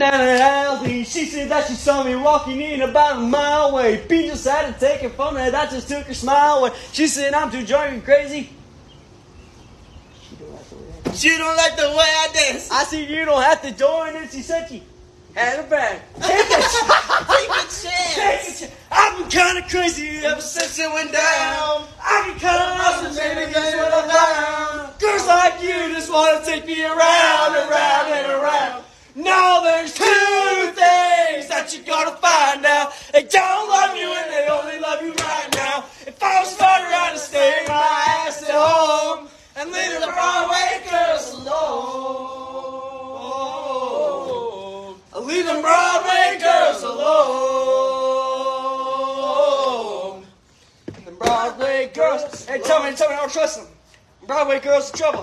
Down at Aldi, she said that she saw me walking in about a mile away. Just had to take it from her, that just took her smile away. She said I'm too drunk and crazy. She don't like the way I dance. I said you don't have to join, and she said she had. Take a Take a chance. Take a. I've been kind of crazy ever since it went down. I get kind of lost and maybe that's what I'm down. Girls like you just want to take me around, around. Leave the Broadway girls alone. The Broadway girls. Hey, tell me, tell me, I don't trust them. Broadway girls in trouble.